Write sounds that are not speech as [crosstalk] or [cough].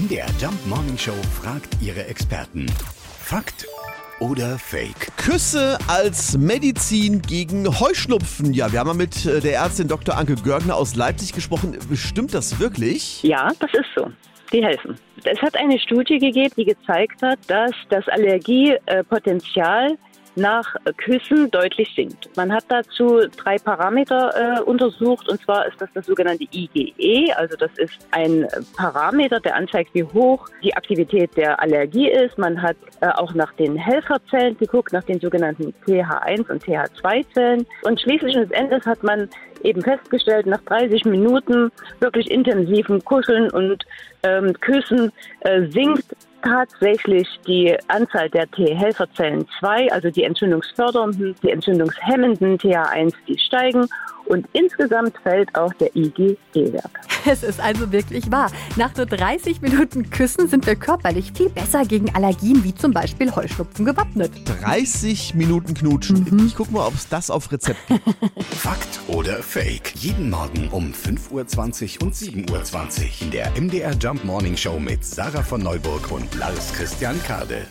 MDR Jump Morning Show fragt ihre Experten. Fakt oder Fake? Küsse als Medizin gegen Heuschnupfen. Ja, wir haben mal mit äh, der Ärztin Dr. Anke Görgner aus Leipzig gesprochen. Stimmt das wirklich? Ja, das ist so. Die helfen. Es hat eine Studie gegeben, die gezeigt hat, dass das Allergiepotenzial nach Küssen deutlich sinkt. Man hat dazu drei Parameter äh, untersucht und zwar ist das das sogenannte IgE, also das ist ein Parameter, der anzeigt, wie hoch die Aktivität der Allergie ist. Man hat äh, auch nach den Helferzellen geguckt, nach den sogenannten TH1 und TH2-Zellen und schließlich und Endes hat man eben festgestellt, nach 30 Minuten wirklich intensiven Kuscheln und ähm, Küssen äh, sinkt tatsächlich die Anzahl der T-Helferzellen 2, also die entzündungsfördernden, die entzündungshemmenden TH1, die steigen und insgesamt fällt auch der IgE-Wert. Es ist also wirklich wahr. Nach nur 30 Minuten Küssen sind wir körperlich viel besser gegen Allergien wie zum Beispiel Heuschnupfen gewappnet. 30 Minuten knutschen. Mhm. Ich guck mal, ob es das auf Rezept gibt. [laughs] Fakt oder Fake? Jeden Morgen um 5.20 Uhr und 7.20 Uhr in der MDR Jump Morning Show mit Sarah von Neuburg und Lars Christian Kade.